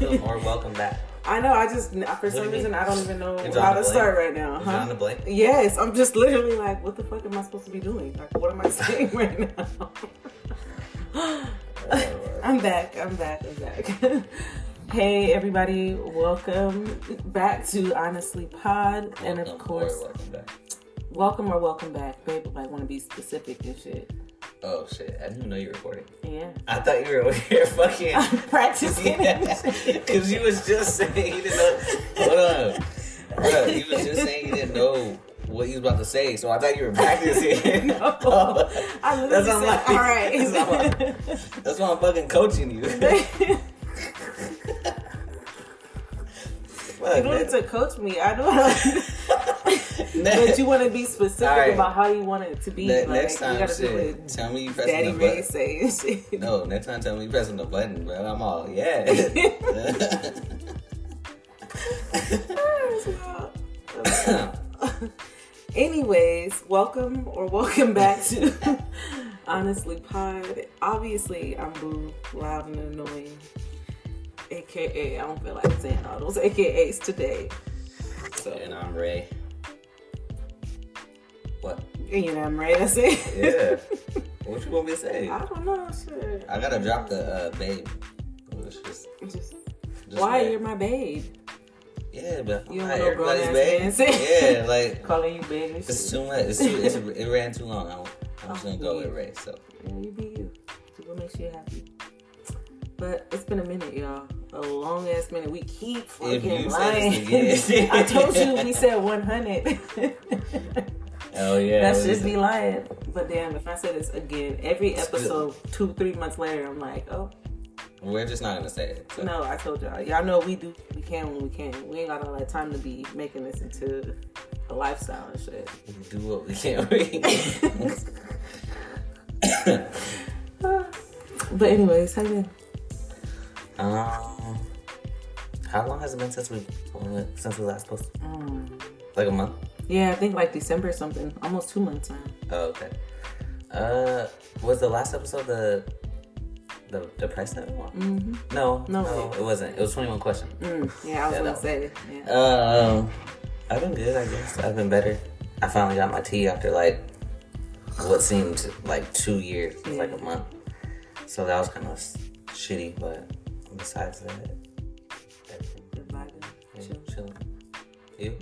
welcome or welcome back. I know. I just for some reason? I don't even know how to start right now. Huh? on the blank? Yes, I'm just literally like, what the fuck am I supposed to be doing? Like, what am I saying right now? I'm back. I'm back. I'm back. hey, everybody. Welcome back to Honestly Pod. and of Welcome or course, welcome back. welcome or welcome back. Babe, like, want to be specific and shit. Oh shit! I didn't even know you were recording. Yeah. I thought you were over here fucking. Practicing. Because you was just saying you didn't know. Hold on. On. You was just saying you didn't know what you was about to say, so I thought you were practicing. No. Oh. I literally That's said, like. all right. That's what I'm That's why I'm fucking coaching you. Fuck, You don't man. need to coach me. I don't know. But you want to be specific right. about how you want it to be. Ne- like, next time, shit. Tell me you pressing Daddy the Ray button. say and shit. No, next time tell me you pressing the button, but I'm all yeah. Anyways, welcome or welcome back to Honestly Pod. Obviously, I'm Boo, loud and annoying. AKA, I don't feel like saying all those AKAs today. So, and I'm Ray. What? you know, I'm ready to say. Yeah. what you want me to say? I don't know, shit. I gotta drop the uh, babe. It's just, Just, just why you're my babe? Yeah, but You don't why want no grown everybody's ass babe. Yeah, like Calling you babe it's shit. too much. It's too. It's, it ran too long. I'm, I'm just gonna go with Ray. So Yeah, you be you. So what makes you happy? But it's been a minute, y'all. A long ass minute. We keep fucking lying. I told you we said 100. oh yeah, that what should be lying. But damn, if I say this again, every episode, two, three months later, I'm like, oh, We're just not gonna say it. So. no, I told y'all. Y'all know we do, we can when we can. We ain't got all that time to be making this into a lifestyle and shit. We do what we can. But anyways, how you been? um, how long has it been since we since we last posted? Mm. Like a month. Yeah, I think like December or something. Almost two months now. Oh, okay. Uh, was the last episode the the the price that? Mm-hmm. No, No. no, it wasn't. It was twenty one question. Mm, yeah, I was Yeah, gonna say. Yeah. Um, I've been good. I guess I've been better. I finally got my tea after like what seemed like two years, was like a month. So that was kind of shitty, but besides that, everything Good vibing. yeah, Chill. chilling. You?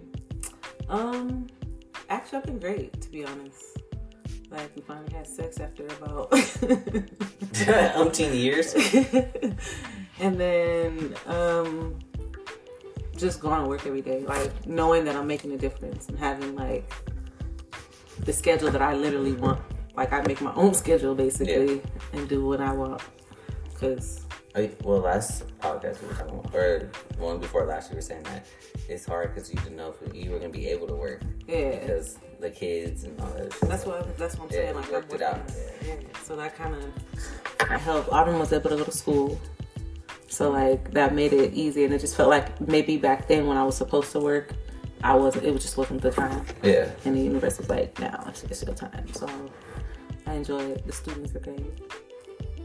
Um, actually, I've been great to be honest. Like we finally had sex after about, Umpteen years. and then um, just going to work every day, like knowing that I'm making a difference and having like the schedule that I literally want. Like I make my own schedule basically and do what I want. Cause Oh, Well, last podcast we were talking about, or one before last, you were saying that it's hard because you didn't know if you were gonna be able to work yeah, because the kids and all that. Shit. That's what that's what I'm saying. like worked it out. working on it. Yeah. So that kind of helped. Autumn was able to go to school, so like that made it easy. And it just felt like maybe back then when I was supposed to work, I wasn't. It was just wasn't the time. Yeah. And the universe was like, now it's, it's your time. So I enjoy it. The students are great.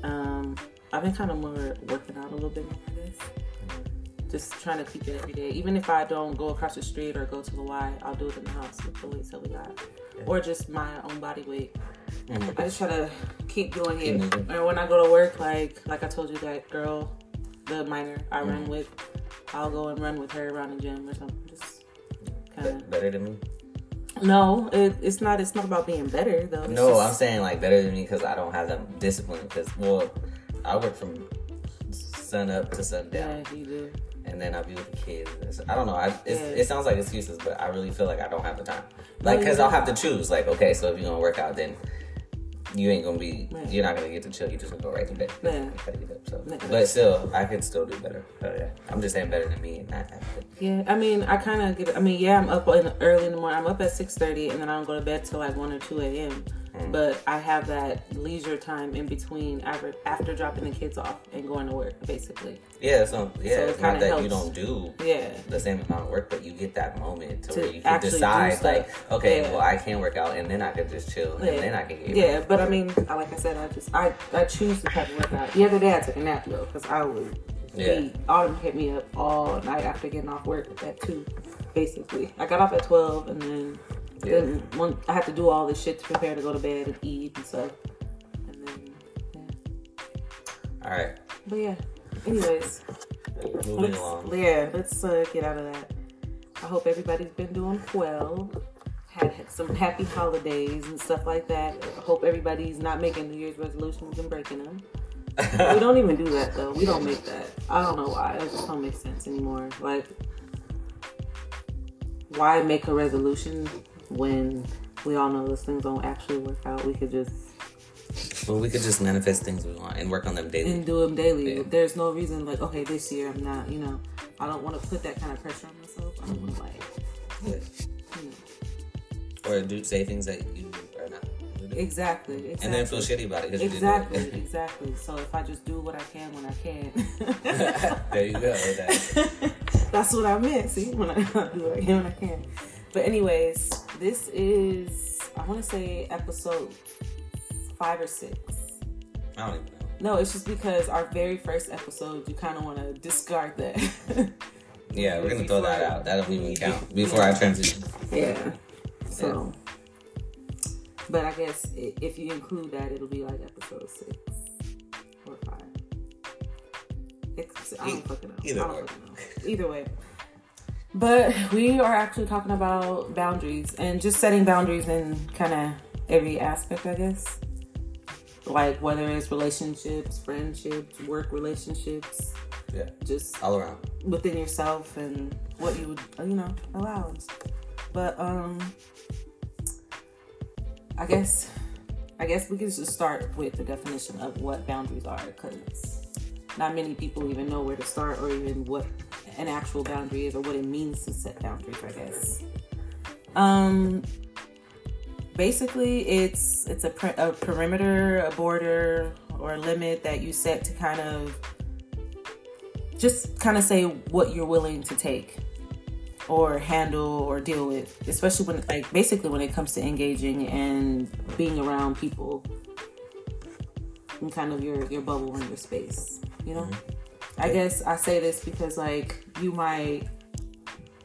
Um, I've been kind of more working out a little bit more. I guess. Just trying to keep it every day. Even if I don't go across the street or go to the Y, I'll do it in the house with the weights that we got. Or just my own body weight. Mhm. I just try to keep doing it. moving. And when I go to work, like like I told you that girl, the minor I run Mm-hmm. with, I'll go and run with her around the gym or something. Just kind of. better than me. No, it, it's not. It's not about being better though. It's No, just- I'm saying like better than me because I don't have that discipline. Because well, I work from sun up to sundown, Yeah, you do. and then I'll be with the kids. I don't know. I, Yeah. It sounds like excuses, but I really feel like I don't have the time. Like, because I'll have to choose. Like, okay, so if you're gonna work out, then you ain't gonna be. Yeah. You're not gonna get to chill. you're just gonna go right to bed. Up. So, but still, I can still do better. Oh yeah, I'm just saying better than me and not. Yeah, I mean, I kind of get. I mean, yeah, I'm up in early in the morning. I'm up at six thirty, and then I don't go to bed till like one or two a.m. Mm. But I have that leisure time in between after, after dropping the kids off and going to work, basically. Yeah, so yeah, So it it's not that you don't do Yeah. the same amount of work, but you get that moment to, To where you can decide, like, okay, Yeah. well, I can work out, and then I can just chill, Yeah. and then I can get Yeah, but I mean, like I said, I just I I choose to type of workout. The other day I took a nap though, because I was Yeah. He Autumn hit me up all night after getting off work at two, basically. I got off at twelve, and then Yeah. then one I had to do all this shit to prepare to go to bed and eat and stuff. And then yeah. All right. But yeah. Anyways, Moving let's, along. yeah, let's uh, get out of that. I hope everybody's been doing well. Had some happy holidays and stuff like that. I hope everybody's not making New Year's resolutions and breaking them. we don't even do that though. We don't make that. I don't know why. It just don't make sense anymore. Like, why make a resolution when we all know those things don't actually work out? We could just Well, we could just manifest things we want and work on them daily. and do them daily. Yeah. There's no reason like, okay, this year I'm not. You know, I don't want to put that kind of pressure on myself. I don't want to mm-hmm. like. Yeah. You know, Or do say things that you are not. doing. exactly, exactly. And then feel shitty about it Exactly, you didn't exactly. So if I just do what I can when I can, there you go. That- That's what I meant. See, when I do what I can when I can. But anyways, this is I want to say episode five or six. I don't even know. No, it's just because our very first episode, you kind of want to discard that. Yeah, we're gonna throw that out. That don't even count before I transition. yeah. So, but I guess if you include that, it'll be like episode six or five. It's, I don't fucking know. either I don't way. fucking know. Either way. But we are actually talking about boundaries and just setting boundaries in kind of every aspect, I guess. Like whether it's relationships, friendships, work relationships, Yeah, just all around. within yourself and what you would you know allow but um i guess i guess we can just start with the definition of what boundaries are because not many people even know where to start or even what an actual boundary is or what it means to set boundaries i guess. Um basically it's it's a, a perimeter a border or a limit that you set to kind of just kind of say what you're willing to take or handle or deal with especially when like basically when it comes to engaging and being around people in kind of your your bubble and your space you know i guess i say this because like you might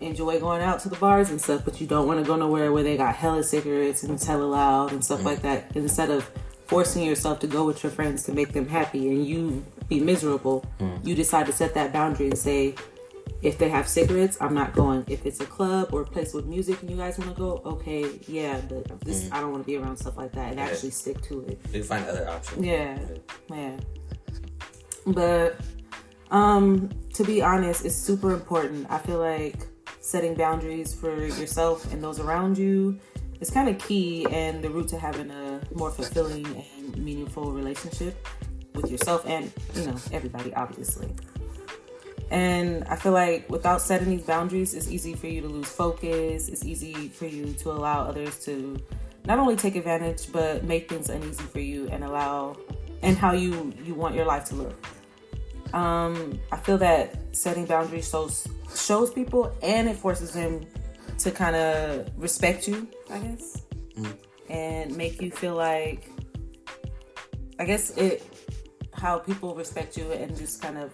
enjoy going out to the bars and stuff but you don't want to go nowhere where they got hella cigarettes and it's hella loud and stuff like that instead of forcing yourself to go with your friends to make them happy and you be miserable hmm. you decide to set that boundary and say if they have cigarettes, I'm not going. If it's a club or a place with music and you guys want to go, okay, yeah, but this hmm. I don't want to be around stuff like that and actually stick to it. You find other options. Yeah, yeah. But um, to be honest, it's super important. I feel like setting boundaries for yourself and those around you is kind of key and the route to having a more fulfilling and meaningful relationship with yourself and you know everybody, obviously. And I feel like without setting these boundaries, it's easy for you to lose focus. It's easy for you to allow others to not only take advantage but make things uneasy for you and allow and how you you want your life to look. Um, I feel that setting boundaries shows shows people and it forces them to kind of respect you, I guess, and make you feel like I guess it how people respect you and just kind of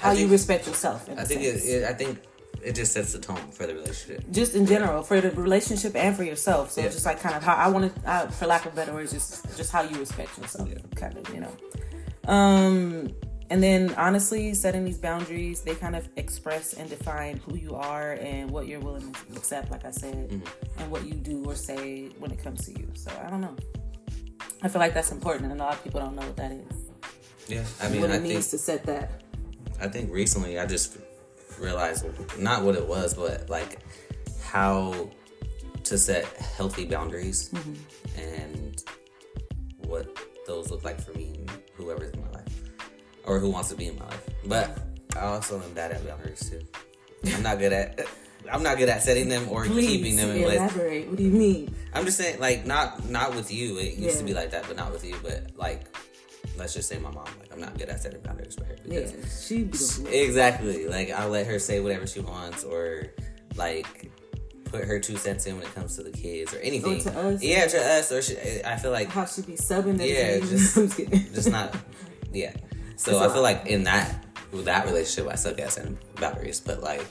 how you respect yourself. I think it, it. I think it just sets the tone for the relationship. just in general for the relationship and for yourself. So Yeah. just like kind of how I want to, uh, for lack of better words, just just how you respect yourself, Yeah. kind of, you know. Um, and then honestly, setting these boundaries, they kind of express and define who you are and what you're willing to accept, like I said, and what you do or say when it comes to you. So I don't know. I feel like that's important, and a lot of people don't know what that is. Yeah, I mean, what I it think means to set that. I think recently I just realized not what it was, but like how to set healthy boundaries Mm-hmm. and what those look like for me and whoever's in my life or who wants to be in my life. But I also am bad at boundaries too. I'm not good at. I'm not good at setting them or Please keeping them in place. elaborate. What do you mean? I'm just saying, like, not not with you. It used to be like that, but not with you. But like, let's just say my mom. Like, I'm not good at setting boundaries for her. Yeah, Because she Exactly. Like I'll let her say whatever she wants or like put her two cents in when it comes to the kids or oh, anything. to us? Yeah, to us. Or she, I feel like how she be subbing. Yeah, just- just just not. Yeah. So I feel like in that that relationship, I suck at setting boundaries, but like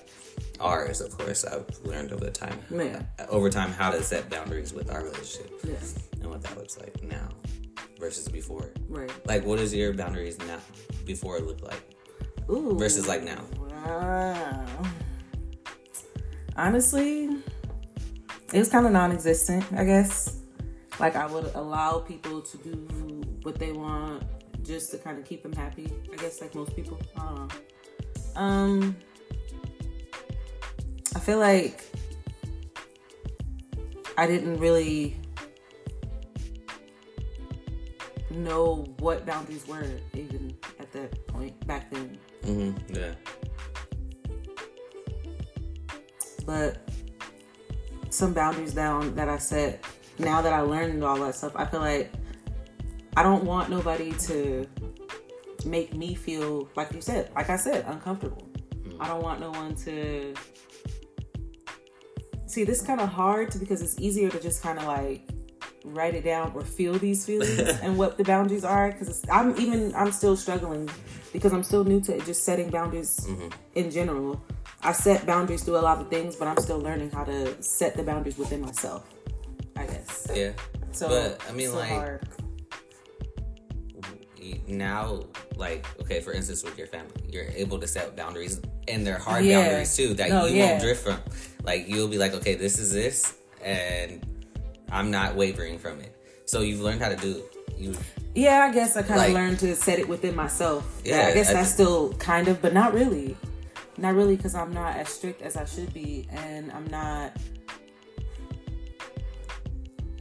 ours, of course, I've learned over time, Yeah. over time, how to set boundaries with our relationship Yeah. and what that looks like now versus before. Right. Like, what is your boundaries now before look like Ooh. versus like now? Wow. Honestly, it was kind of non-existent, I guess. Like I would allow people to do what they want just to kind of keep them happy. I guess like most people. I don't know. Um I feel like I didn't really know what boundaries were even at that point back then. Mm-hmm. Yeah. But some boundaries down that I set now that I learned all that stuff, I feel like I don't want nobody to make me feel like you said, like I said, uncomfortable. I don't want no one to see this kind of hard to, because it's easier to just kind of like write it down or feel these feelings and what the boundaries are because I'm even I'm still struggling because I'm still new to just setting boundaries mm-hmm. in general. I set boundaries through a lot of things, but I'm still learning how to set the boundaries within myself. I guess. Yeah. So, But, I mean, so like- hard. now like okay for instance with your family you're able to set boundaries and they're hard Yeah. boundaries too that No, you yeah. won't drift from like you'll be like okay this is this and i'm not wavering from it so you've learned how to do you Yeah, I guess I kind of Like- learned to set it within myself. Yeah, Yeah, I guess I that's still kind of, but not really. Not really, because I'm not as strict as I should be, and I'm not.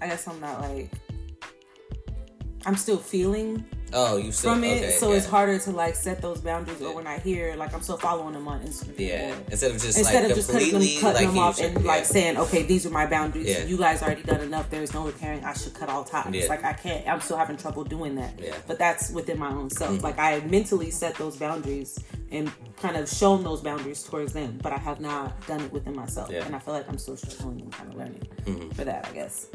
I guess I'm not like. I'm still feeling oh you still from it, okay, so yeah. it's harder to like set those boundaries. Yeah. Or when I hear, like, I'm still following them on Instagram. yeah instead of just instead like of just cutting them, cutting like them off should- and yeah. like saying, okay, these are my boundaries. You guys already done enough. There is no repairing. I should cut all ties. Like I can't. I'm still having trouble doing that. Yeah. Mm-hmm. But that's within my own self. Like I mentally set those boundaries and kind of shown those boundaries towards them, but I have not done it within myself. Yeah. And I feel like I'm still struggling and kind of learning Mm-hmm. for that. I guess.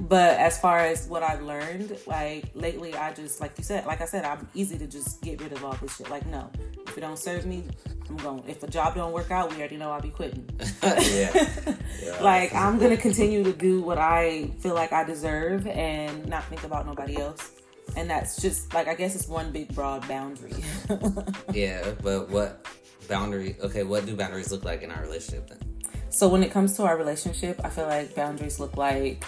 But as far as what I've learned, like lately, I just like you said, like I said, I'm easy to just get rid of all this shit. Like, no, if it don't serve me, I'm going. If a job don't work out, we already know I'll be quitting. yeah Yeah. like I'm gonna continue to do what I feel like I deserve and not think about nobody else. And that's just like I guess it's one big broad boundary. yeah but what boundary okay what do boundaries look like in our relationship then so when it comes to our relationship, I feel like boundaries look like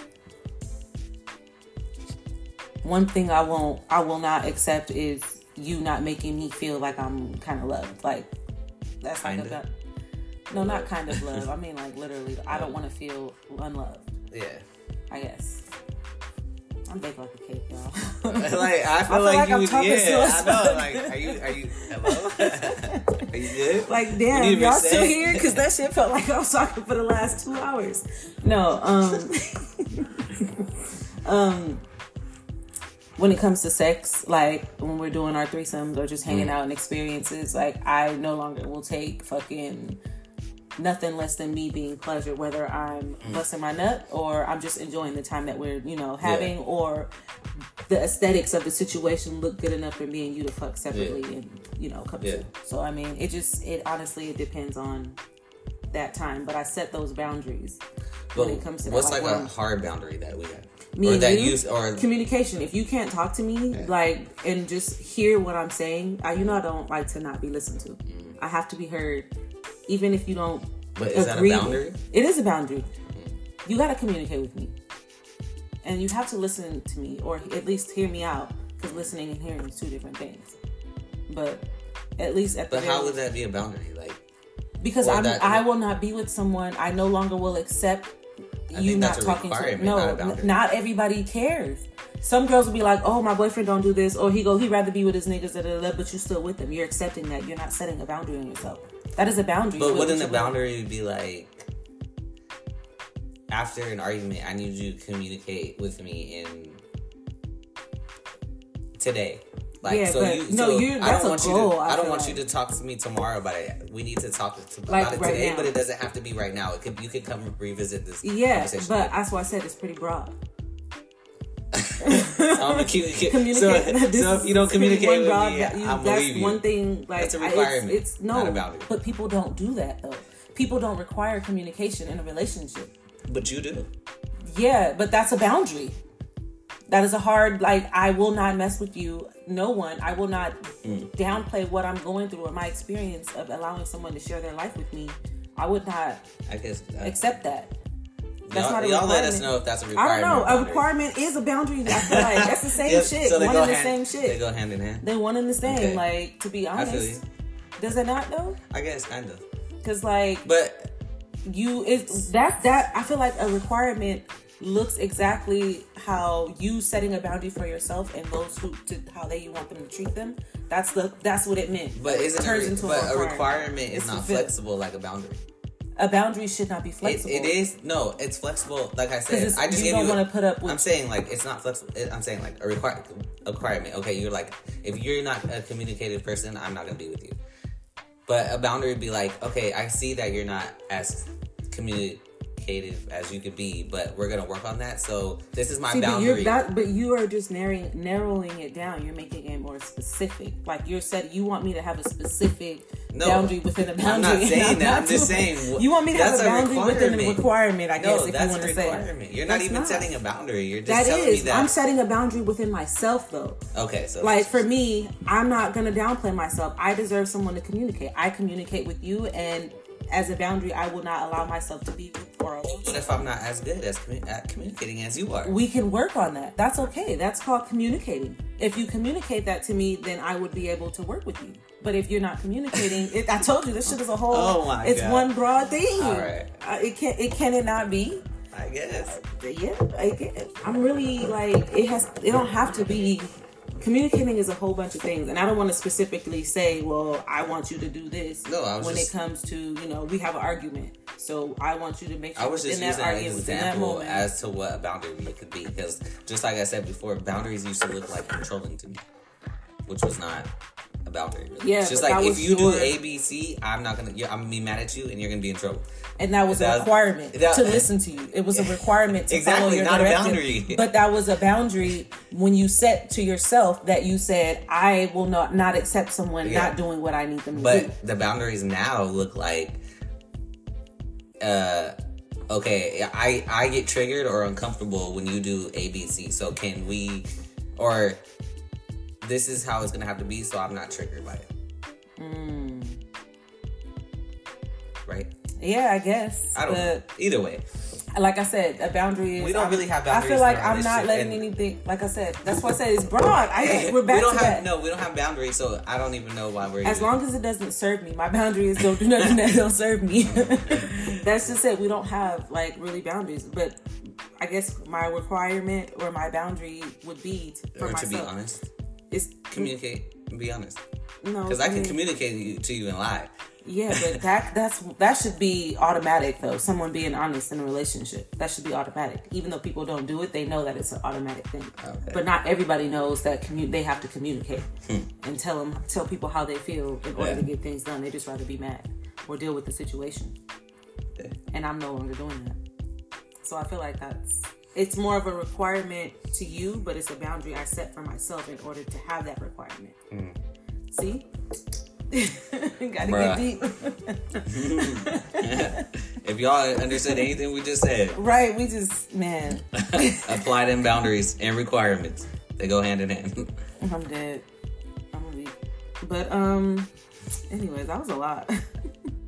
one thing I won't I will not accept is you not making me feel like I'm kind of loved. Like that's like a Kinda? bound- no, not kind of love. I mean like literally. I don't want to feel unloved. yeah I guess. I'm baked like a cake, y'all. like I feel feel like, like you I'm talking yeah I know like are you are you hello are you good like damn, y'all still here? Because that shit felt like I was talking for the last two hours. No, um, um, when it comes to sex, like when we're doing our threesomes or just hanging out and experiences, like I no longer will take fucking nothing less than me being pleasure, whether I'm busting my nut or I'm just enjoying the time that we're, you know, having or the aesthetics of the situation look good enough for me and you to fuck separately and, you know, come Yeah. So I mean it just it honestly it depends on that time. But I set those boundaries when it comes to what's that. like, a hard boundary that we have me or that you, you or communication. If you can't talk to me, like, and just hear what I'm saying, I, you know, I don't like to not be listened to. Mm. I have to be heard, even if you don't. But is that a agree. boundary? It is a boundary. You got to communicate with me, and you have to listen to me, or at least hear me out, because listening and hearing is two different things. But at least at the But how would that be a boundary? Like, because I'm, that- I will not be with someone. I no longer will accept you not talking to. requirement, No, not a n- boundary. not everybody cares. Some girls will be like, "Oh, my boyfriend don't do this," or he go, "He rather be with his niggas." Da, da, da, but you still with them. You're accepting that. You're not setting a boundary on yourself. That is a boundary. but wouldn't the you boundary be like after an argument? I need you to communicate with me in today. Like, Yeah, so but you, no, so you- I don't a want you goal, to. I I, don't want like. you to talk to me tomorrow about it. We need to talk to, Like, about it right today, now. but it doesn't have to be right now. It could you could come revisit this. Yeah, conversation but that's why I said it's pretty broad. I'm a communicate. communicate. So, so if you don't communicate with me, va- you- I'm that's one thing. Like That's a I- requirement, It's, it's no, boundary. but people don't do that though. People don't require communication in a relationship. But you do. Yeah, but that's a boundary. That is a hard like I will not mess with you. No one. I will not Mm. downplay what I'm going through or my experience of allowing someone to share their life with me. I would not I guess. Uh, accept that. That's y'all, not a y'all let us know if that's a requirement. I don't know. A requirement is a boundary. I feel like that's the same Yeah, shit. So they one go and the hand, same shit. They go hand in hand. They one and the same. Okay. Like to be honest, does it not though? I guess kind of. Because like But you is that that I feel like a requirement looks exactly how you setting a boundary for yourself and those who to how they you want them to treat them. That's the that's what it meant. but isn't turns a, into a but a requirement. requirement is It's not flexible like a boundary. A boundary should not be It, flexible. it is no, it's flexible. Like I said, I just you gave don't want to put up with. I'm saying like it's not flexible. I'm saying like a require a requirement. Okay, you're like if you're not a communicative person, I'm not gonna be with you. But a boundary would be like, okay, I see that you're not as communicative as you could be, but we're gonna work on that. So this is my See, but boundary. you're that, but you are just narrowing narrowing it down. You're making it more specific. Like you're said, you want me to have a specific No, boundary within a I'm boundary. not saying and that. I'm just saying, you want me to have a a boundary within a requirement. I guess no, if you want a to say. You're not That's even not. setting a boundary. You're just that telling is. me that. I'm setting a boundary within myself though. okay, so Like for me, I'm not gonna downplay myself. I deserve someone to communicate. I communicate with you, and as a boundary, I will not allow myself to be or alone. what if I'm not as good as commu- at communicating as you are? we can work on that. That's okay. That's called communicating. If you communicate that to me, then I would be able to work with you. But if you're not communicating, it, I told you this shit is a whole. Oh my it's God. one broad thing. All right. Uh, it can it can it not be? I guess. Yeah, I get- I'm really like it has. It don't have to be. Communicating is a whole bunch of things, and I don't want to specifically say, "Well, I want you to do this." No, I was when just- it comes to you know we have an argument, so I want you to make sure I was just using an example as to what a boundary could be because just like I said before, boundaries used to look like controlling to me, which was not a boundary. Really. Yeah, it's just like if you do your- A, B, C, I'm not gonna. I'm gonna be mad at you, and you're gonna be in trouble. and that was a That- requirement that- to listen to you. It was a requirement to follow Exactly, your not a boundary. But that was a boundary when you set to yourself that you said, "I will not not accept someone Yeah. not doing what I need them to do." But the boundaries now look like, uh, okay, I I get triggered or uncomfortable when you do A, B, C. So can we, or this is how it's gonna have to be, so I'm not triggered by it. Mm. Right? Yeah, I guess. I don't But-. Either way, like I said, a boundary is. We don't I'm- really have I feel like I'm not letting and- anything. Like I said, that's what I said it's broad. I we're back we don't to have that. no, we don't have boundaries, so I don't even know why we're. As even- long as it doesn't serve me, my boundary is don't do nothing that don't serve me. That's just it. We don't have like really boundaries, but I guess my requirement or my boundary would be to, for or to be honest, It's communicate and be honest. no Because I can communicate you- to you and lie. Yeah, but that that's that should be automatic though. Someone being honest in a relationship that should be automatic. Even though people don't do it, they know that it's an automatic thing. Okay. But not everybody knows that commu- they have to communicate and tell them tell people how they feel in order Hmm. Yeah. to get things done. They just rather be mad or deal with the situation. Yeah. And I'm no longer doing that. So I feel like that's it's more of a requirement to you, but it's a boundary I set for myself in order to have that requirement. Hmm. See? Gotta Bruh. get deep. If y'all understood anything we just said, Right, we just man, apply them boundaries and requirements. They go hand in hand. I'm dead. I'm weak. But um, anyways, that was a lot.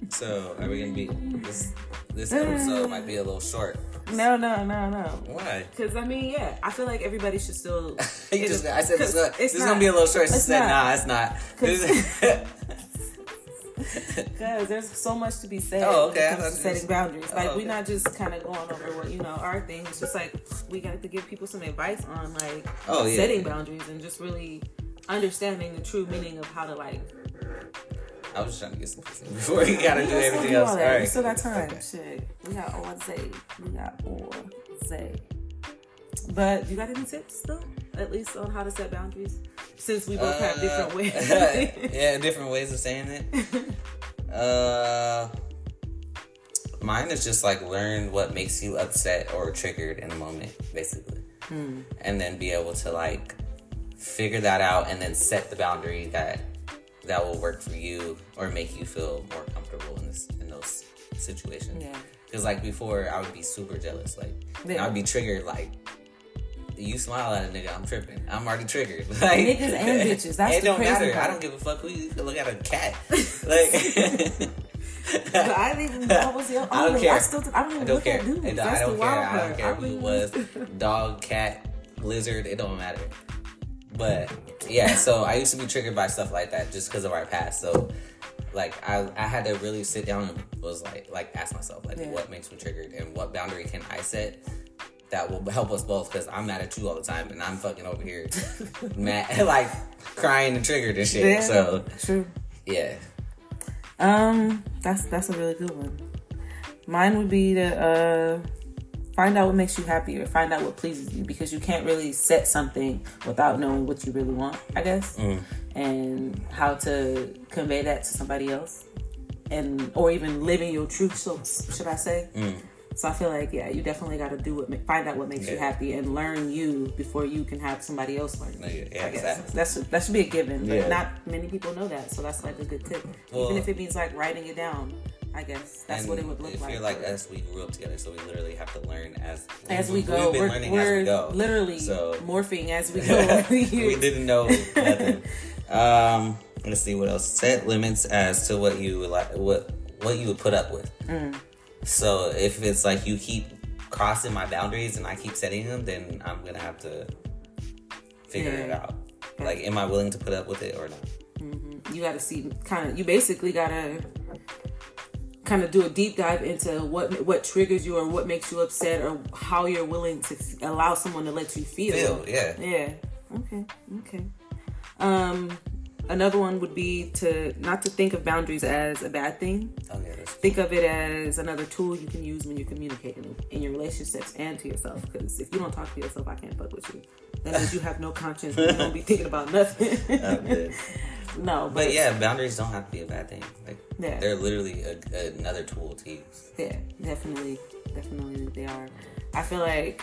So are we gonna be this? This episode might be a little short. no, no, no, no. Why? Because I mean, yeah, I feel like everybody should still. You just, I said this, is gonna- this is gonna be a little short. She said, not. "Nah, it's not." Because there's so much to be said Oh, when okay, I it comes to setting boundaries. Like Oh, we're not just kind of going over what you know our thing. It's just like we got to give people some advice on like Oh, yeah. setting boundaries and just really understanding the true meaning of how to like. I was just trying to get some before you gotta do everything else. all that. We still got time. Okay. Shit, we got all say. We got all say. But you got any tips though? At least on how to set boundaries, since we both have different Uh, ways. yeah, different ways of saying it. Uh, mine is just like learn what makes you upset or triggered in the moment, basically. and then be able to like figure that out and then set the boundary that that will work for you or make you feel more comfortable in this in those situations. Yeah. Because like before, I would be super jealous. Like Yeah. I'd be triggered. Like you smile at a nigga, I'm tripping. I'm already triggered. Like Niggas and bitches, that's it the don't matter. part. I don't give a fuck who you look at a cat. Like I didn't even. I was young. I don't care. I still. I don't even I don't look care. at dudes. It- That's I don't the care. wild I don't care who really it was. Dog, cat, lizard. It don't matter. But yeah, so I used to be triggered by stuff like that just because of our past. So like I, I had to really sit down and was like like ask myself like Yeah. what makes me triggered and what boundary can I set that will help us both because I'm mad at you all the time and I'm fucking over here mad like crying and triggered and shit. Yeah. So True. yeah. Um, that's that's a really good one. Mine would be to uh, find out what makes you happy or find out what pleases you because you can't really set something without knowing what you really want. I guess, mm. and how to convey that to somebody else, and or even living your truth. So should I say? Mm. So I feel like yeah, you definitely got to do what find out what makes you happy and learn you before you can have somebody else learn. Yeah, yeah, I guess exactly. that's that should be a given, but Yeah. not many people know that. So that's like a good tip, Well- even if it means like writing it down. I guess that's And what it would look if like. you're like us, we grew up together, so we literally have to learn as as we we've go, been we're, learning we're as we go. literally So- morphing as we go. we didn't know nothing. um, let's see what else. Set limits as to what you would like, what what you would put up with. Mm. So if it's like you keep crossing my boundaries and I keep setting them, then I'm gonna have to figure it Yeah. out. Like, am I willing to put up with it or not? you got to see kind of you basically got to kind of do a deep dive into what what triggers you or what makes you upset or how you're willing to f- allow someone to let you feel. Feel, yeah. Yeah. Okay. Okay. Um another one would be to not to think of boundaries as a bad thing. Okay, that's Think of it as another tool you can use when you're communicating in your relationships and to yourself. Because if you don't talk to yourself, I can't fuck with you. That means you have no conscience. and You don't be thinking about nothing. No, But yeah, boundaries don't have to be a bad thing. Like Yeah. they're literally a, another tool to use. Yeah, definitely, definitely they are. I feel like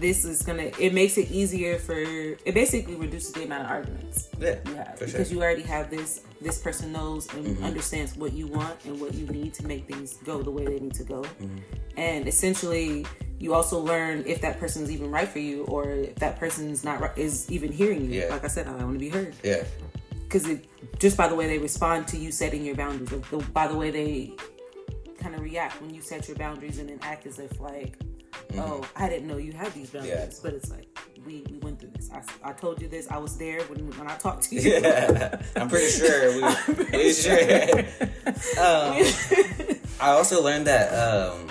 this is gonna. It makes it easier for. It basically reduces the amount of arguments Yeah, you have for sure. because you already have this. This person knows and mm-hmm. understands what you want and what you need to make things go the way they need to go. Mm-hmm. And essentially, you also learn if that person is even right for you or if that person's not right, is even hearing you. Yeah. Like I said, I want to be heard yeah, because it just by the way they respond to you setting your boundaries, or the, by the way they kind of react when you set your boundaries and then act as if like, oh, I didn't know you had these boundaries, Mm-hmm. Yeah. but it's like we, we went through this. I, I told you this. I was there when when I talked to you. yeah. I'm pretty sure we, we sure. um, I also learned that um,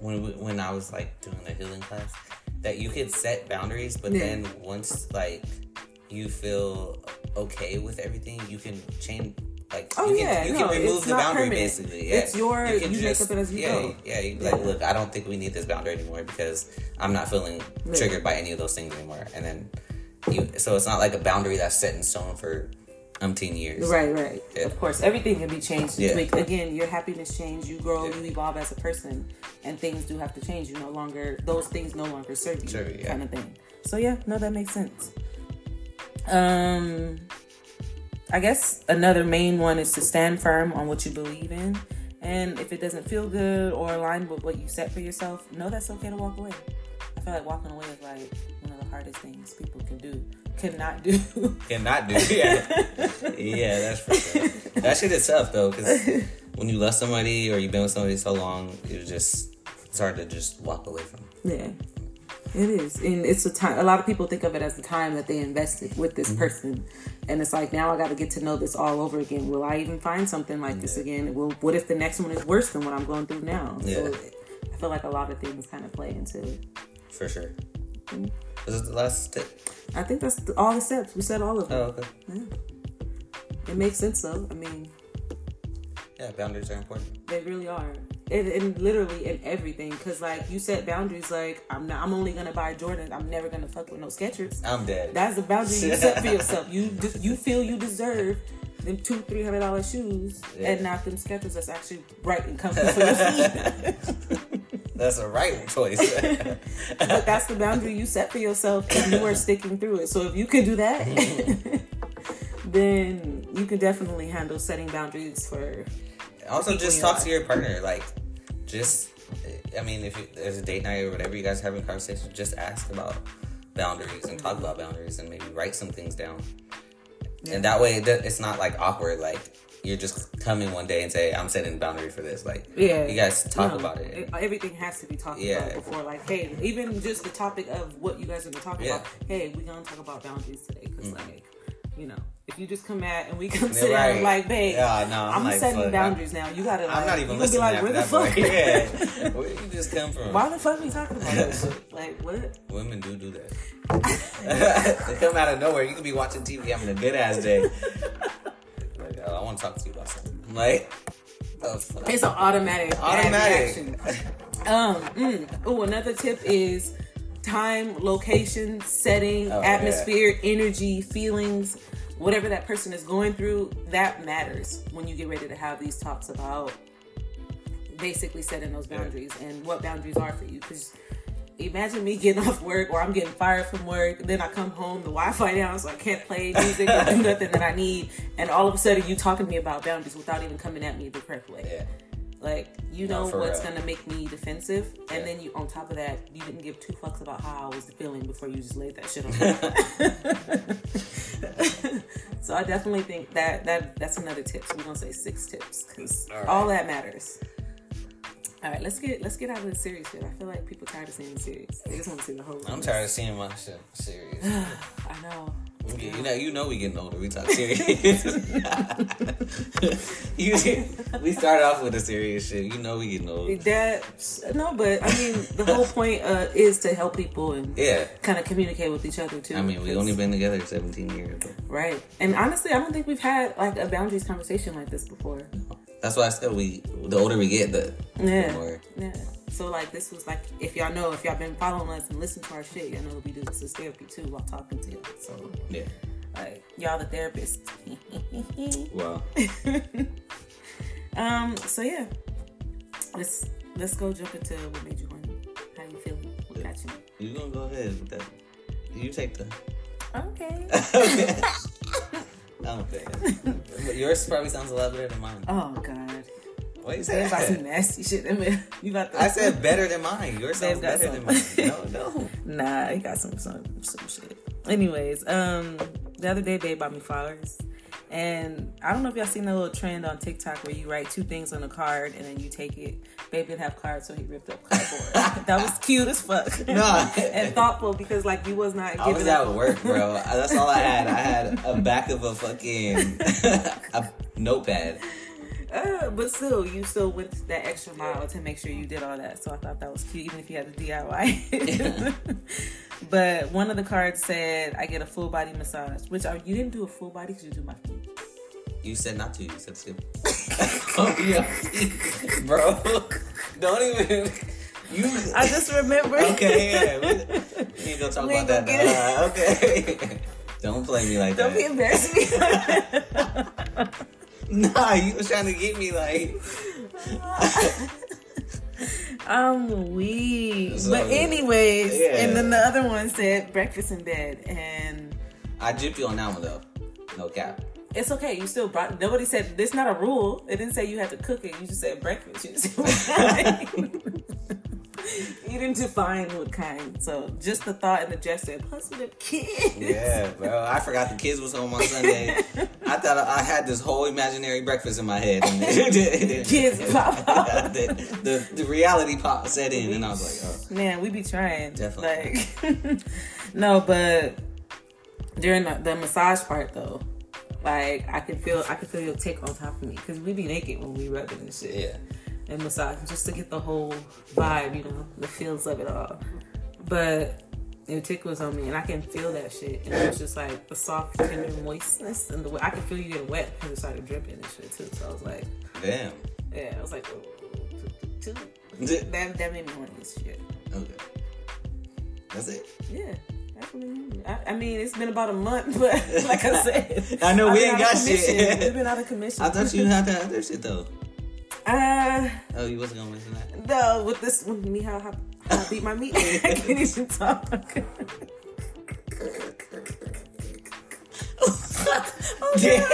when we, when I was like doing the healing class, that you could set boundaries, but Yeah. then once like you feel okay with everything, you can change. Like Oh, you yeah, can, you no, can remove the boundary permanent. basically. Yeah. It's your- can you make up it as you yeah, go. Yeah, you can like, look, I don't think we need this boundary anymore because I'm not feeling Yeah. triggered by any of those things anymore. And then you, so it's not like a boundary that's set in stone for umpteen years. Right, right. Yeah. Of course, everything can be changed. Yeah. Like, again, your happiness change. You grow, Yeah. you evolve as a person, and things do have to change. You no longer those things no longer serve you, you, yeah. kind of thing. So yeah, no, that makes sense. Um, I guess another main one is to stand firm on what you believe in, and if it doesn't feel good or align with what you set for yourself, know that's okay to walk away. I feel like walking away is like one of the hardest things people can do, cannot do. Cannot do. Yeah, yeah, that's for sure. That shit is tough though, because when you love somebody or you've been with somebody so long, it just it's hard to just walk away from. Yeah, it is, and it's a time. A lot of people think of it as the time that they invested with this Mm-hmm. person, and it's like now I got to get to know this all over again. Will I even find something like this again? Well, what if the next one is worse than what I'm going through now? Yeah. So I feel like a lot of things kind of play into it. For sure. Mm-hmm. This is the last tip. I think that's the, all the steps. We said all of them. Oh, okay. It makes sense though. I mean, Yeah, boundaries are important. they really are. And, and literally in everything, because like you set boundaries. Like I'm not. I'm only gonna buy Jordan. I'm never gonna fuck with no Skechers. I'm dead. That's the boundary you set for yourself. You de- you feel you deserve them two three hundred dollar shoes Yeah. and not them Skechers that's actually bright and comfy for your feet. That's a right choice. but that's the boundary you set for yourself and you are sticking through it. So if you can do that, mm-hmm. then you can definitely handle setting boundaries for also, just talk to your partner. Like, just, I mean, if you, there's a date night or whatever you guys are having conversation, just ask about boundaries and talk about boundaries and maybe write some things down. And that way, it it's not like awkward. Like you're just coming one day and say, "I'm setting a boundary for this." Like, Yeah. you guys talk No, about it. Everything has to be talked Yeah. about before, like, hey, even just the topic of what you guys are gonna talk Yeah. about. Hey, we're gonna talk about boundaries today, because Mhm. like, you know, if you just come at and we come sit down like, babe, Yeah, no, I'm I'm, like, setting fuck, boundaries now. You gotta. Like, I'm not you even gonna be like, where the fuck? Yeah, where you just come from? Why the fuck are we talking about this? Like, what? Women do do that. they come out of nowhere. You could be watching TV having a good ass day. like, oh, I want to talk to you about something. I'm like, oh. It's an automatic. automatic. reaction. Um. Mm. Oh, another tip is time, location, setting, Oh, atmosphere, energy, feelings, whatever that person is going through. That matters when you get ready to have these talks about basically setting those Yeah. boundaries and what boundaries are for you. Because imagine me getting off work or I'm getting fired from work, then I come home, the Wi-Fi down, so I can't play music or do nothing that I need, and all of a sudden you talking to me about boundaries without even coming at me the correct way. Yeah. Like you No, know what's real. gonna make me defensive, and then you on top of that, you didn't give two fucks about how I was feeling before you just laid that shit on me. so I definitely think that that that's another tip. So we're gonna say six tips because All right. all that matters. All right, let's get let's get out of the serious shit. I feel like people tired of seeing the serious. They just want to see the whole. I'm tired of seeing my shit serious. I know. You you know, you know, we getting older. We talk serious. you, we start off with a serious shit. You know, we getting older. That no, but I mean the whole point uh, is to help people and Yeah. kind of communicate with each other too. I mean, we 'cause- only been together 17 years. But Right. And honestly, I don't think we've had like a boundaries conversation like this before. that's why I said we. The older we get, the, the Yeah. more. Yeah. So like this was like if y'all know if y'all been following us and listen to our shit, y'all know we do this as therapy too while talking to y'all. So Yeah. like y'all the therapist. Well, um. So yeah. Let's let's go jump into what made you horny. How you feeling? What got you? you gonna go ahead with that. You take the. Okay. okay. okay. But Yours probably sounds a lot better than mine. oh God. What you Say about some nasty shit. I mean, you about to I said better than mine. Yours sounds Babe got than mine. some. No, no. Nah, he got some some some shit. Anyways, um, the other day, babe bought me flowers, and I don't know if y'all seen the little trend on TikTok where you write two things on a card and then you take it. Babe didn't have cards, so he ripped up cardboard. that was cute as fuck. No. and thoughtful because like you was not. I was up work, bro. That's all I had. I had a back of a fucking a notepad. Uh, but still, you still went that extra mile to make sure you did all that. So I thought that was cute, even if you had to DIY. but one of the cards said, "I get a full body massage," which are, you didn't do a full body because you do my feet. You said not to. You said to. oh yeah, bro. Don't even. You. I just remember. Okay, yeah. We, need to talk We about that. gonna. Uh, okay. Don't play me like that. Don't be embarrassing me. Nah, you was trying to get me like. Um, I'm weak. So, but anyways, yeah. and then the other one said breakfast in bed, and I gypped you on that one though. No cap. it's okay. You still brought. Nobody said this. Not a rule. It didn't say you had to cook it. You just said breakfast. You, just you didn't define what kind. So just the thought and the gesture. Plus the kids. Yeah, bro. I forgot the kids was home on Sunday. I thought I had this whole imaginary breakfast in my head. And then- Kids pop out. the, the, the reality pop set in, and I was like, oh. Man, we be trying. Definitely. Like, no, but during the, the massage part though, like I can feel I can feel your tick on top of me because we be naked when we rubbing and oh, shit yeah. And massage just to get the whole vibe, you know, the feels of it all. But your tick was on me, and I can feel that shit, and it was just like the soft, tender moistness, and the way I could feel you getting wet because it started dripping and shit too. So I was like, Damn. yeah, I was like, oh, too- too- Okay. that that made me horny as shit. Okay, that's it. Yeah. I, I mean, it's been about a month, but like I said, I know we ain't got shit. We've been out of commission. I thought you had that other shit though. Uh, Oh, you wasn't gonna mention that. no, with this with me how how, how I beat my meat. I can't even talk. oh, Damn.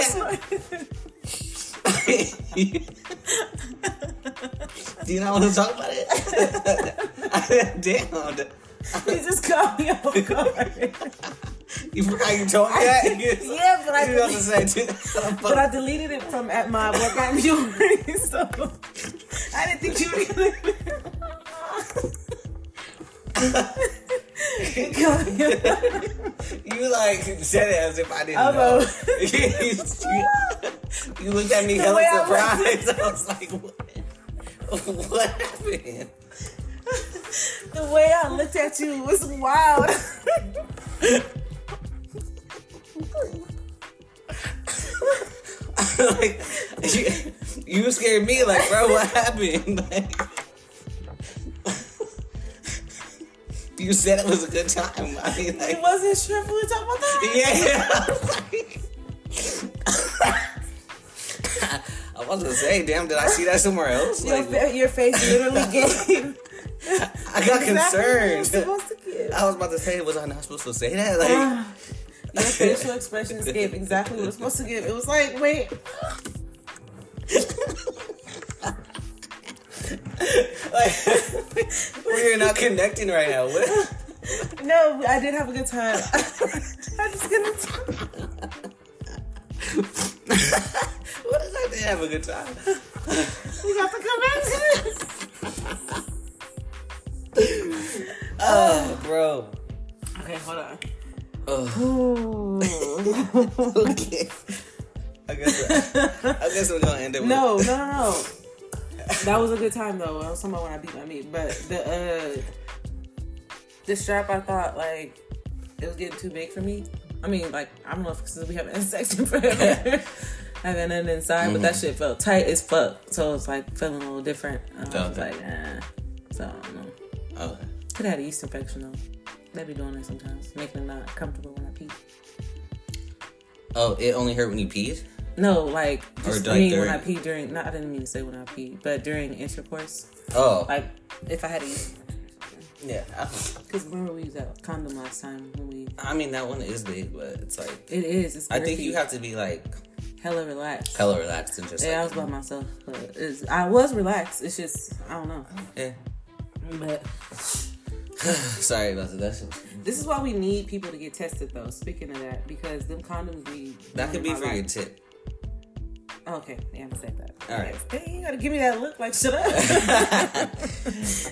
Do you not want to talk about it? Damn. You just caught me off guard. You forgot you told me that? yeah, but I You about to deleted, say, but I deleted it from at my workout jewelry, so I didn't think you were gonna. You like said it as if I didn't know. you, you looked at me hella surprised. I was like, what? What happened? the way I looked at you was wild. like, you, you scared me. Like, bro, what happened? Like, you said it was a good time. I mean, like, it wasn't sure if we were talking about that. yeah. I was gonna say, damn, did I see that somewhere else? Your, Like, fa- your face literally gave. I got exactly concerned. supposed to give. I was about to say, was I not supposed to say that? Like, ah. Your facial expressions gave exactly what it was supposed to give. It was like, wait, like we're not connecting right now. What? no, I did have a good time. I'm just gonna. What is I did have a good time? We have to come back to this. Oh, bro. Okay, hold on. Oh, okay. I guess I guess we're gonna end it. With, No, no, no, no. That was a good time though. I was talking about when I beat my meat, but the uh the strap I thought like it was getting too big for me. I mean, like I don't know if because we haven't had sex in forever. Haven't inside, but that shit felt tight as fuck. So it's like feeling a little different. Um, I was Okay. like, eh. So I don't know. Oh, Could have had a yeast infection though. They be doing that sometimes, making it not comfortable when I pee. oh, it only hurt when you peed. No, like just Or, like, mean when I pee during. Not I didn't mean to say when I pee, but during intercourse. Oh, Like if I had a yeast yeah. Because remember we used that condom last time when we. I mean, that one is big, but it's like It is. It's I think you have to be like hella relaxed. hella relaxed and just Yeah, I was by myself, but it's, I was relaxed. It's just I don't know. yeah. But Sorry about that. That's this is why we need people to get tested, though. Speaking of that, because them condoms be that could be for my your tip. Okay, yeah, I'm gonna say that. All right. Hey, you gotta give me that look like shut up. This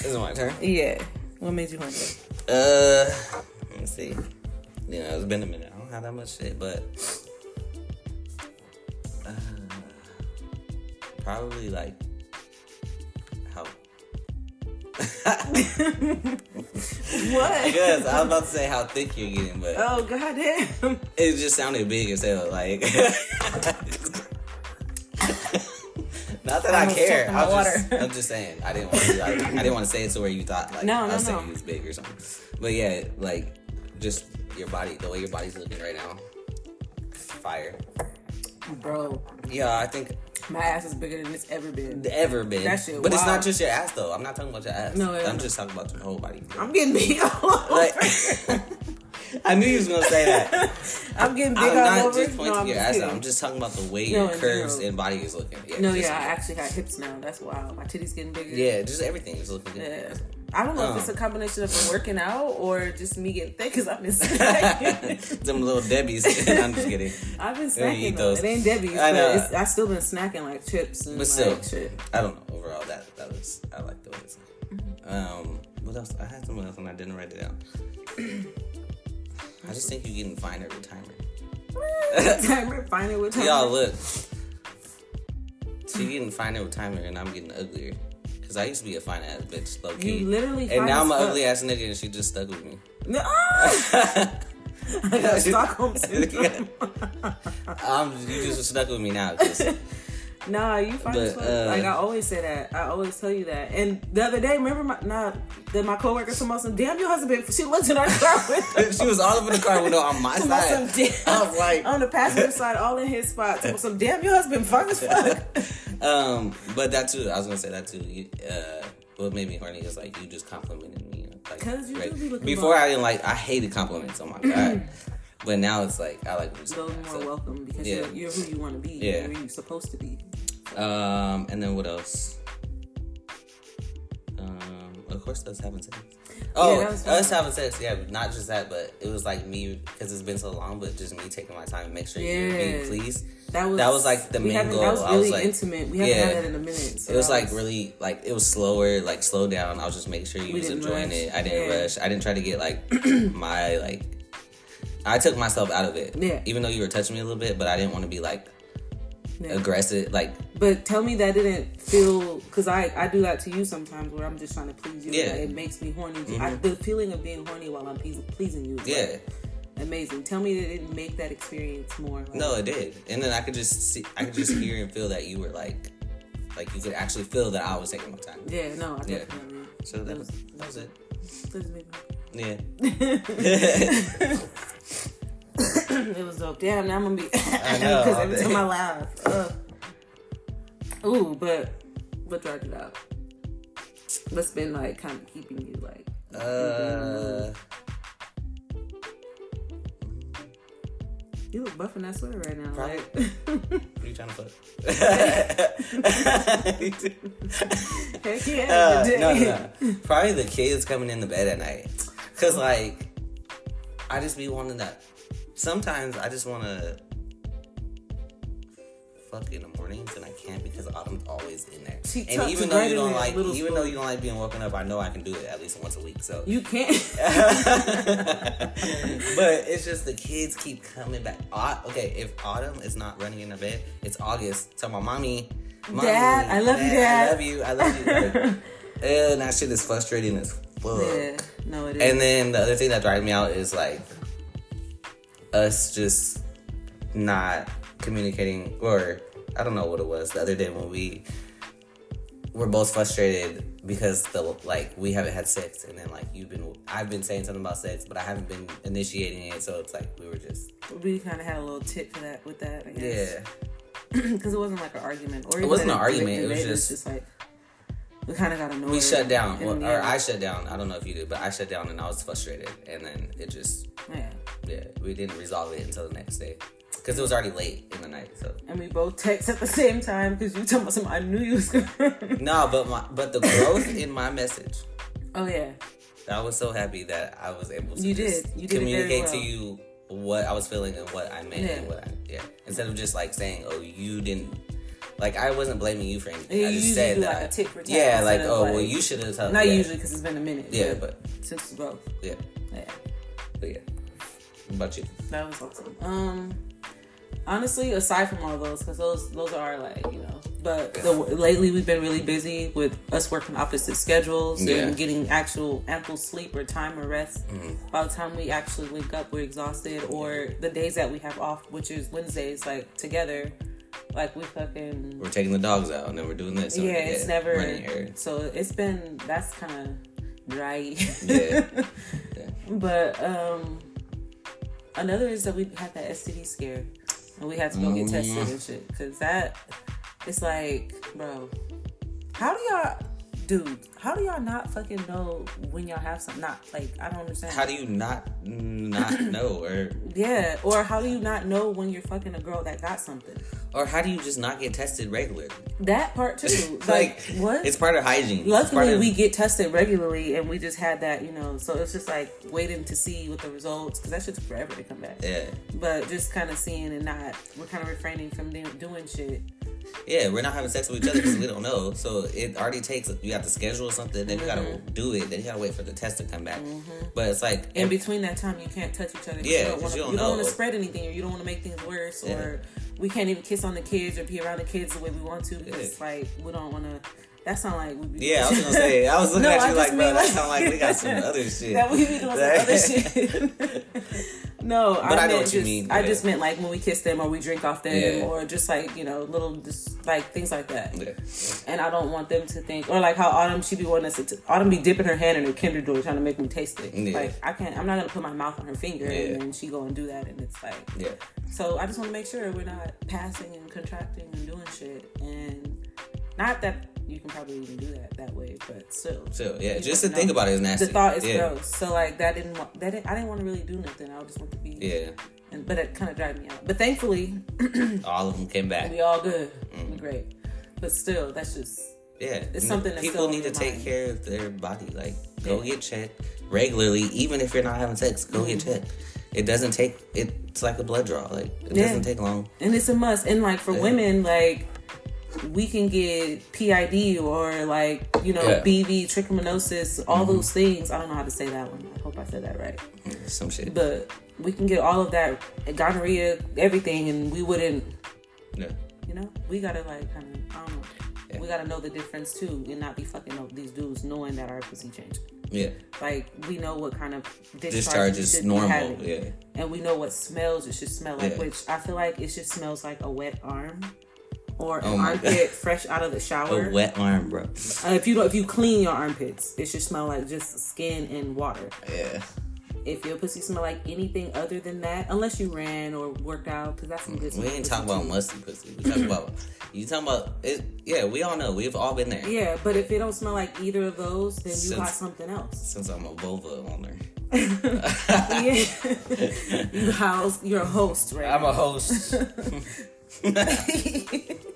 is my turn. yeah. What made you wonder? Uh, let me see. You know, it's been a minute. I don't have that much shit, but uh, probably like. What? Because I was about to say how thick you're getting, but Oh goddamn! it just sounded big as hell. Like, not that I, almost care. choked on my I was just, I'm just saying. I didn't want to. Like, I didn't want to say it to where you thought like No, I no, was saying no. you was big or something. But yeah, like just your body, the way your body's looking right now, fire. Bro, Yeah, I think my ass is bigger than it's ever been. ever been. That shit but it's not just your ass though. I'm not talking about your ass. No, I'm no. just talking about your whole body. I'm getting big. Like, I knew you was gonna say that. I'm getting big I'm not over. just pointing no, your ass out. I'm just talking about the way No, your curves general. and body is looking. Yeah, No, yeah, I actually got hips now. That's wild. My titties getting bigger. Yeah, just everything is looking good. Yeah. I don't know Um. if it's a combination of working out or just me getting thick because I've been snacking. Them little Debbie's. I'm just kidding. I've been Yeah, you eat snacking those. It ain't Debbie's, I know. but it's, I still been snacking like chips and But still. like shit. I don't know. Overall, that that was I like the way it's looking. Um, what else? I had something else and I didn't write it down. I just think you're getting finer with timer. timer, find it with timer. Y'all look. So you're getting finer with timer, and I'm getting uglier. Cause I used to be a fine ass bitch, low key. You literally and now I'm an ugly ass nigga, and she just stuck with me. No, ah! I got Stockholm syndrome. um, you just stuck with me now, cause Nah, you fine But, as fuck. uh, like I always say that. I always tell you that. And the other day, remember my nah, that my coworker me some damn your husband. She looked in our car with she was all over the car window on my side. some damn, I was like, on the passenger side, all in his spot. About some damn your husband fine as fuck. um, but that too. I was gonna say that too. You, uh, what made me horny is like you just complimented me. Like, 'Cause you do be looking Before. I didn't like. I hated compliments. Oh my god. But now it's like I like. So more so- welcome because Yeah. you're, you're who you want to be. Yeah. You're who you're supposed to be. Um, and then what else? Um, of course, us having sex. Oh, was fun. us having sex. Yeah, not just that, but it was like me because it's been so long, but just me taking my time to make sure you're being pleased. That was That was, like, the main goal. That was I really was, like- intimate. We haven't Yeah. had that in a minute. so It was like really like it was slower, like slow down. I was just making sure you was enjoying rush. it. I didn't Yeah. rush. I didn't try to get like my like. I took myself out of it. Yeah. Even though you were touching me a little bit, but I didn't want to be like Yeah. aggressive. Like But tell me that didn't feel because I I do that to you sometimes where I'm just trying to please you. Yeah. Mm-hmm. Like, it makes me horny. I, the feeling of being horny while I'm pleasing, you. Is yeah. like, amazing. Tell me that it didn't make that experience more. Like, No, it did. And then I could just see, I could just hear and feel that you were like, like you could actually feel that I was taking my time. Yeah, no, I Yeah. definitely. So that was that was it. That me- Yeah. it was dope. Damn, now I'm gonna be know, because all every day. time I laugh. Uh. Ooh, but but dragged it out. What's been like kind of keeping you like? uh, You look buffing that sweater right now. Probably. Like, what are you trying to put? heck yeah. Uh, but no, damn. no, no. Probably the kids coming in the bed at night. Cause like, I just be wanting that. Sometimes I just want to fuck in the mornings and I can't because Autumn's always in there. She and even though you don't like, even though you don't like being woken up, I know I can do it at least once a week. So, You can't. but it's just the kids keep coming back. Okay, if Autumn is not running in the bed, it's August. Tell my mommy, mommy, Dad, I love you, Dad." I love you. I love you. Like, and that shit is frustrating as fuck. yeah, no, it is. And then the other thing that drives me out is like us just not communicating, or I don't know what it was the other day when we were both frustrated because the like we haven't had sex, and then like you've been, I've been saying something about sex, but I haven't been initiating it, so it's like we were just we kind of had a little tip for that with that. I guess. yeah. because it wasn't like an argument, or even wasn't an argument, it was it just- just like we kind of got annoyed. We shut down, well, or I shut down. I don't know if you did, but I shut down and I was frustrated, and then it just yeah. yeah, we didn't resolve it until the next day because it was already late in the night. So And we both text at the same time because you told me something I knew you was no, but my but the growth in my message, oh yeah, I was so happy that I was able to You just did. You did communicate to you what I was feeling and what I meant Yeah. and what I yeah. Instead of just like saying, oh, you didn't. Like I wasn't blaming you for anything. I just said that. like, a tit for tat yeah, like instead of, oh well, you should have told. not yeah. usually because it's been a minute. Yeah, but since both. yeah, Yeah, but yeah. What about you? that was awesome. Um, honestly, aside from all those, because those those are like you know, but the, lately we've been really busy with us working opposite schedules Yeah. and getting actual ample sleep or time or rest. Mm-hmm. By the time we actually wake up, we're exhausted. Or the days that we have off, which is Wednesdays, like together, like we fucking We're taking the dogs out and then we're doing this. yeah, it's never. running errands. So it's been that's kind of dry. Yeah. Yeah. But um, another is that we had that STD scare, and we had to go get tested Mm-hmm. and shit. Cause that, it's like, bro, how do y'all, dude? How do y'all not fucking know when y'all have something? Not like I don't understand. How do you not not know, or yeah, or how do you not know when you're fucking a girl that got something? or how do you just not get tested regularly? That part too. like like what? It's part of hygiene. Luckily, of- we get tested regularly, and we just had that, you know. So it's just like waiting to see what the results, because that shit took forever to come back. yeah But just kind of seeing and not, we're kind of refraining from doing shit. yeah we're not having sex with each other because we don't know. So it already takes you have to schedule something, then you gotta Mm-hmm. do it, then you gotta wait for the test to come back. But it's like In between that time, you can't touch each other. Yeah, you don't want you to. don't You don't want to spread anything, or you don't want to make things worse, or we can't even kiss on the kids or be around the kids the way we want to because Yeah. like we don't want to. That sound like we be Yeah, I was gonna say. I was looking No, at I you like, bro, mean that like- sound like we got some other shit. that we be doing some other shit. no, But I know meant what you just, mean, I yeah. just meant like when we kiss them or we drink off them Yeah. or just like you know little just like things like that. Yeah. And I don't want them to think or like how Autumn she be wanting us to t- Autumn be dipping her hand in her Kinder Joy trying to make me taste it. Like I can't. I'm not gonna put my mouth on her finger and then she go and do that and it's like. Yeah. So I just want to make sure we're not passing and contracting and doing shit. And not that you can probably even do that that way, but still. So yeah, just to know, think about it is nasty. The thought is yeah. gross. So like that didn't want that. Didn't, I didn't want to really do nothing. I just want to be. Yeah. And, but it kind of drives me out. But thankfully, All of them came back. we all good. We great. But still, that's just Yeah, It's something that's people need to take mind. care of their body. Like, go Yeah. get checked regularly, even if you're not having sex. Go get Mm-hmm. checked. It doesn't take. It's like a blood draw. Like, it Yeah. doesn't take long. and it's a must. And like for Yeah. women, like we can get PID or like you know Yeah. BV, trichomoniasis, all Mm-hmm. those things. I don't know how to say that one. I hope I said that right. Some shit. But we can get all of that gonorrhea, everything, and we wouldn't. Yeah. You know, we gotta like kind of. I don't know. Yeah. We gotta know the difference too, and not be fucking up these dudes knowing that our pussy changed. Yeah. Like we know what kind of discharge, Discharge is normal. having. Yeah. and we know what smells it should smell like. Yeah. Which I feel like it just smells like a wet arm or an Oh armpit fresh out of the shower. A wet arm, bro. Uh, if you don't, if you clean your armpits, it should smell like just skin and water. Yeah. If your pussy smell like anything other than that, unless you ran or worked out, because that's some good. We ain't talking about musty pussy. We talking about you talking about it. Yeah, we all know. We've all been there. Yeah, but if it don't smell like either of those, then you got something else. Since I'm a vulva owner, yeah. you house, you're a host, right? I'm a host.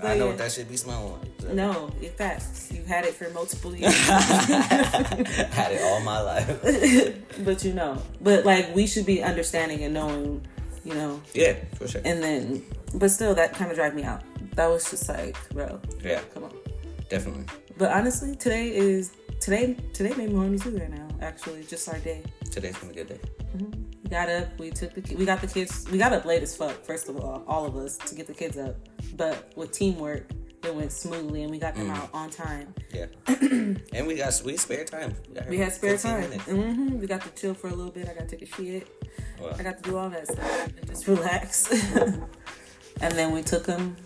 But I know yeah. what that should be smelling like. No, in fact, you've had it for multiple years. Had it all my life. but you know, but like we should be understanding and knowing, you know, Yeah, for sure. and then, but still, that kind of dragged me out. That was just like, bro, Yeah, come on. definitely. But honestly, today is today. Today made me horny too. Right now, actually, just our day. Today's been a good day. We got up. We took the. We got the kids. We got up late as fuck. First of all, all of us to get the kids up. But with teamwork, it went smoothly, and we got them out on time. Yeah. and we got we spare time. got We had spare time. minutes. hmm We got to chill for a little bit. I got to take a shit. Wow. I got to do all that stuff and just relax. and then we took them.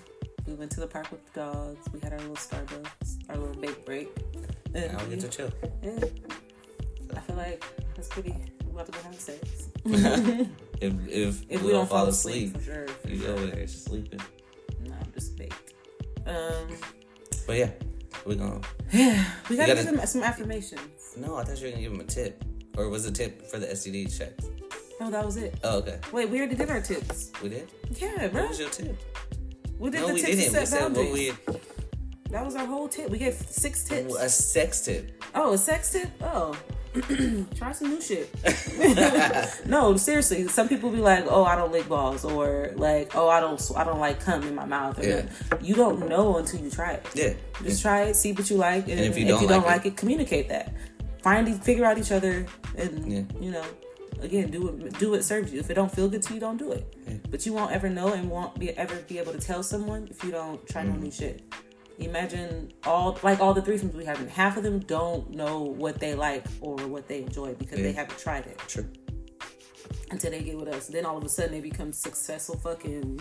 We went to the park with the dogs. We had our little Starbucks, our little bake break. And Now we get to chill. yeah, I feel like that's pretty. We about to go have sex. If if, If we don't fall asleep, for sure. You sure. over there sleeping. No, I'm just baked. Um, But yeah, we're gonna. yeah, we gotta, gotta- give them some affirmations. No, I thought you were gonna give him a tip, or was the tip for the STD check? Oh, that was it. Oh, okay. Wait, we already did our tips. We did. Yeah, bro. What was your tip? We did no, the we tips didn't. We said what we That was our whole tip. We gave six tips. a sex tip. Oh, a sex tip? Oh. Try some new shit. no, seriously. Some people be like, "Oh, I don't lick balls," or like, "Oh, I don't, I don't like cum in my mouth." Or Yeah. You don't know until you try it. Yeah. Just try it, see what you like, and, if you don't you don't like like it, communicate that. Find, figure out each other, and Yeah. you know, again, do it, do what serves you. If it don't feel good to you, don't do it. Yeah. But you won't ever know and won't be ever be able to tell someone if you don't try Mm-hmm. no new shit. Imagine all like all the threesomes we have, and half of them don't know what they like or what they enjoy because they haven't tried it True. until they get with us. Then all of a sudden they become successful fucking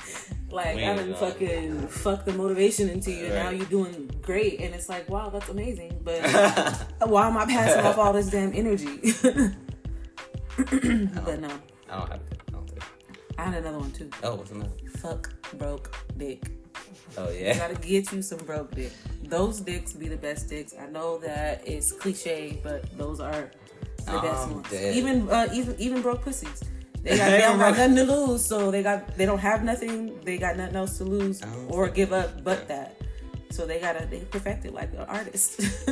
like I Man, done fucking fuck the motivation into you and now you're doing great and it's like wow that's amazing but why am I passing off all this damn energy? but no, I don't have it. I don't think. I had another one too. Oh, what's another? Fuck broke dick. Oh You yeah. gotta get you some broke dick. Those dicks be the best dicks. I know that it's cliche, but those are the best I'm ones. dead. Even uh, even even broke pussies. They got they don't got nothing to lose, so they got they don't have nothing. They got nothing else to lose or give up but that. So they gotta they perfect it like an artist.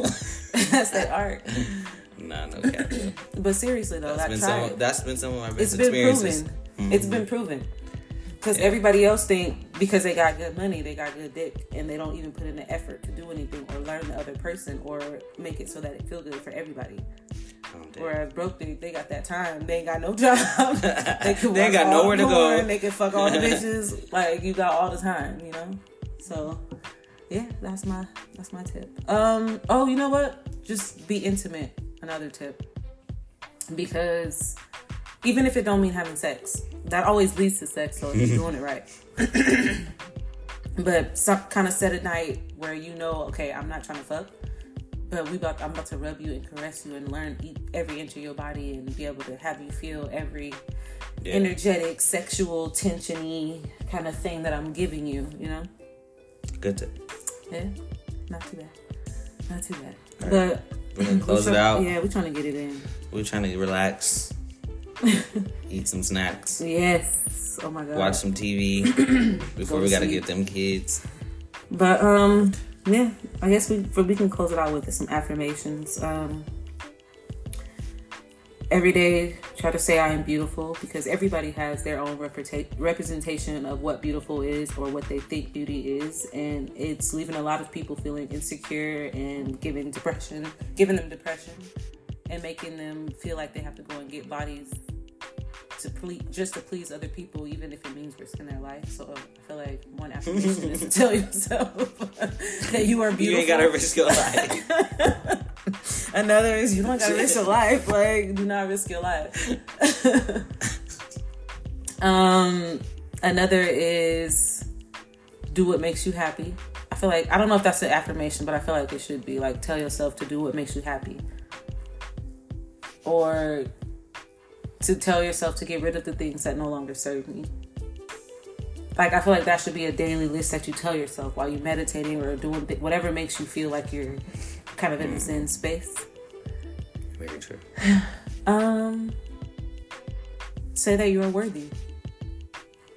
That's that art. Nah, no cap. But seriously though, That's that been some. it. That's been some of my best It's been experiences. proven. It's been proven. Because Yeah. everybody else think because they got good money, they got good dick, and they don't even put in the effort to do anything or learn the other person or make it so that it feel good for everybody. I'm. Whereas broke, they, they got that time. They ain't got no job. they can They ain't got nowhere to go. They can fuck all the bitches. Like you got all the time, you know. So yeah, that's my that's my tip. Um. Oh, you know what? Just be intimate. Another tip. Because even if it don't mean having sex, that always leads to sex. So if you're mm-hmm. doing it right. but some kind of set at night where you know, okay, I'm not trying to fuck, but we about I'm about to rub you and caress you and learn every inch of your body and be able to have you feel every Yeah. energetic, sexual, tensiony kind of thing that I'm giving you. You know. Good tip. Yeah, not too bad. Not too bad. All But We're gonna close we're it out. Yeah, we're trying to get it in. We're trying to relax, eat some snacks, Yes. Oh my god. watch some TV before Go we gotta sleep. get them kids. But um, yeah. I guess we we can close it out with some affirmations. Um, every day, try to say I am beautiful because everybody has their own representa- representation of what beautiful is or what they think beauty is, and it's leaving a lot of people feeling insecure and giving depression, giving them depression, and making them feel like they have to go and get bodies to please just to please other people, even if it means risking their life. So I feel like one affirmation is to tell yourself that you are beautiful. You ain't gotta risk your life. Another is you don't gotta risk your life. Like, do not risk your life. um, another is do what makes you happy. I feel like I don't know if that's an affirmation, but I feel like it should be like tell yourself to do what makes you happy, or to tell yourself to get rid of the things that no longer serve me. Like I feel like that should be a daily list that you tell yourself while you're meditating or doing th- whatever makes you feel like you're kind of in a zen space. Very true. Um, say that you are worthy.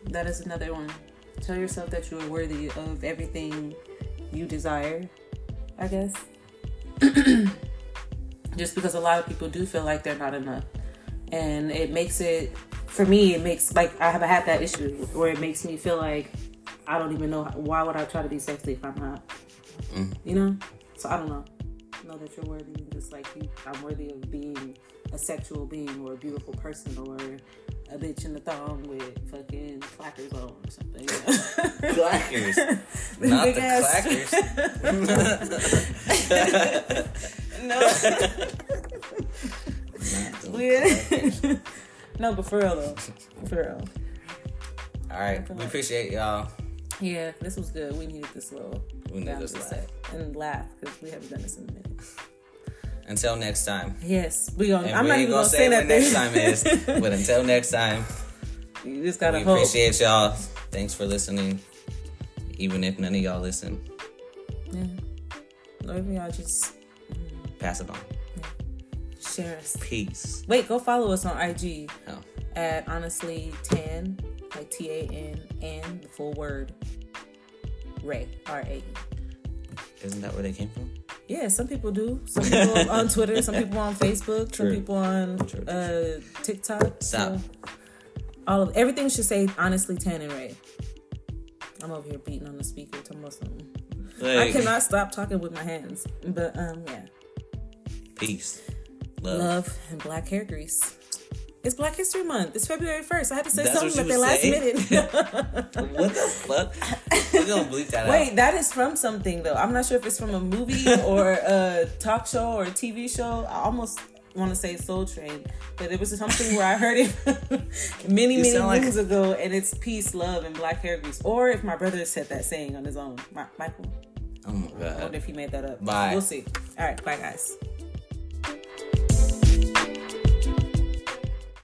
That is another one. Tell yourself that you are worthy of everything you desire. I guess. Just because a lot of people do feel like they're not enough, and it makes it for me. It makes like I have had that issue where it makes me feel like I don't even know why would I try to be sexy if I'm not. Mm. You know. So I don't know. Know that you're worthy, just like you, I'm worthy of being a sexual being or a beautiful person or a bitch in the thong with fucking clackers on or something. You know? Clackers. Not the ass- no. Yeah. no, but for real though. For real. All right. We appreciate y'all. Yeah, this was good. We needed this little We need this laugh. set and laugh because we haven't done this in a minute. Until next time. Yes, we gonna. And I'm we not even gonna gonna say say when that next time is. But until next time, you just gotta we hope. appreciate y'all. Thanks for listening. Even if none of y'all listen, Yeah. Or if y'all just mm-hmm. pass it on. Share us. Peace. Wait, go follow us on IG Oh. at honestly tan, like T A N, and the full word Rae R A E. Isn't that where they came from? Yeah, some people do. Some people on Twitter, some people on Facebook, some people on True, true, uh, TikTok. Stop. So all of everything should say honestly tan and Rae. I'm over here beating on the speaker talking about something. I cannot stop talking with my hands. But um yeah. Peace. Love. Love and black hair grease. It's Black History Month. It's February 1st. I had to say That's something at the last minute. What the fuck? We're gonna bleep that Wait, out. that is from something though. I'm not sure if it's from a movie or a talk show or a TV show. I almost want to say Soul Train, but it was something where I heard it many, You many sound like- moons ago, and it's peace, love, and black hair grease. Or if my brother said that saying on his own, Ma- Michael. Oh my I wonder if he made that up. Bye. We'll see. All right, bye guys.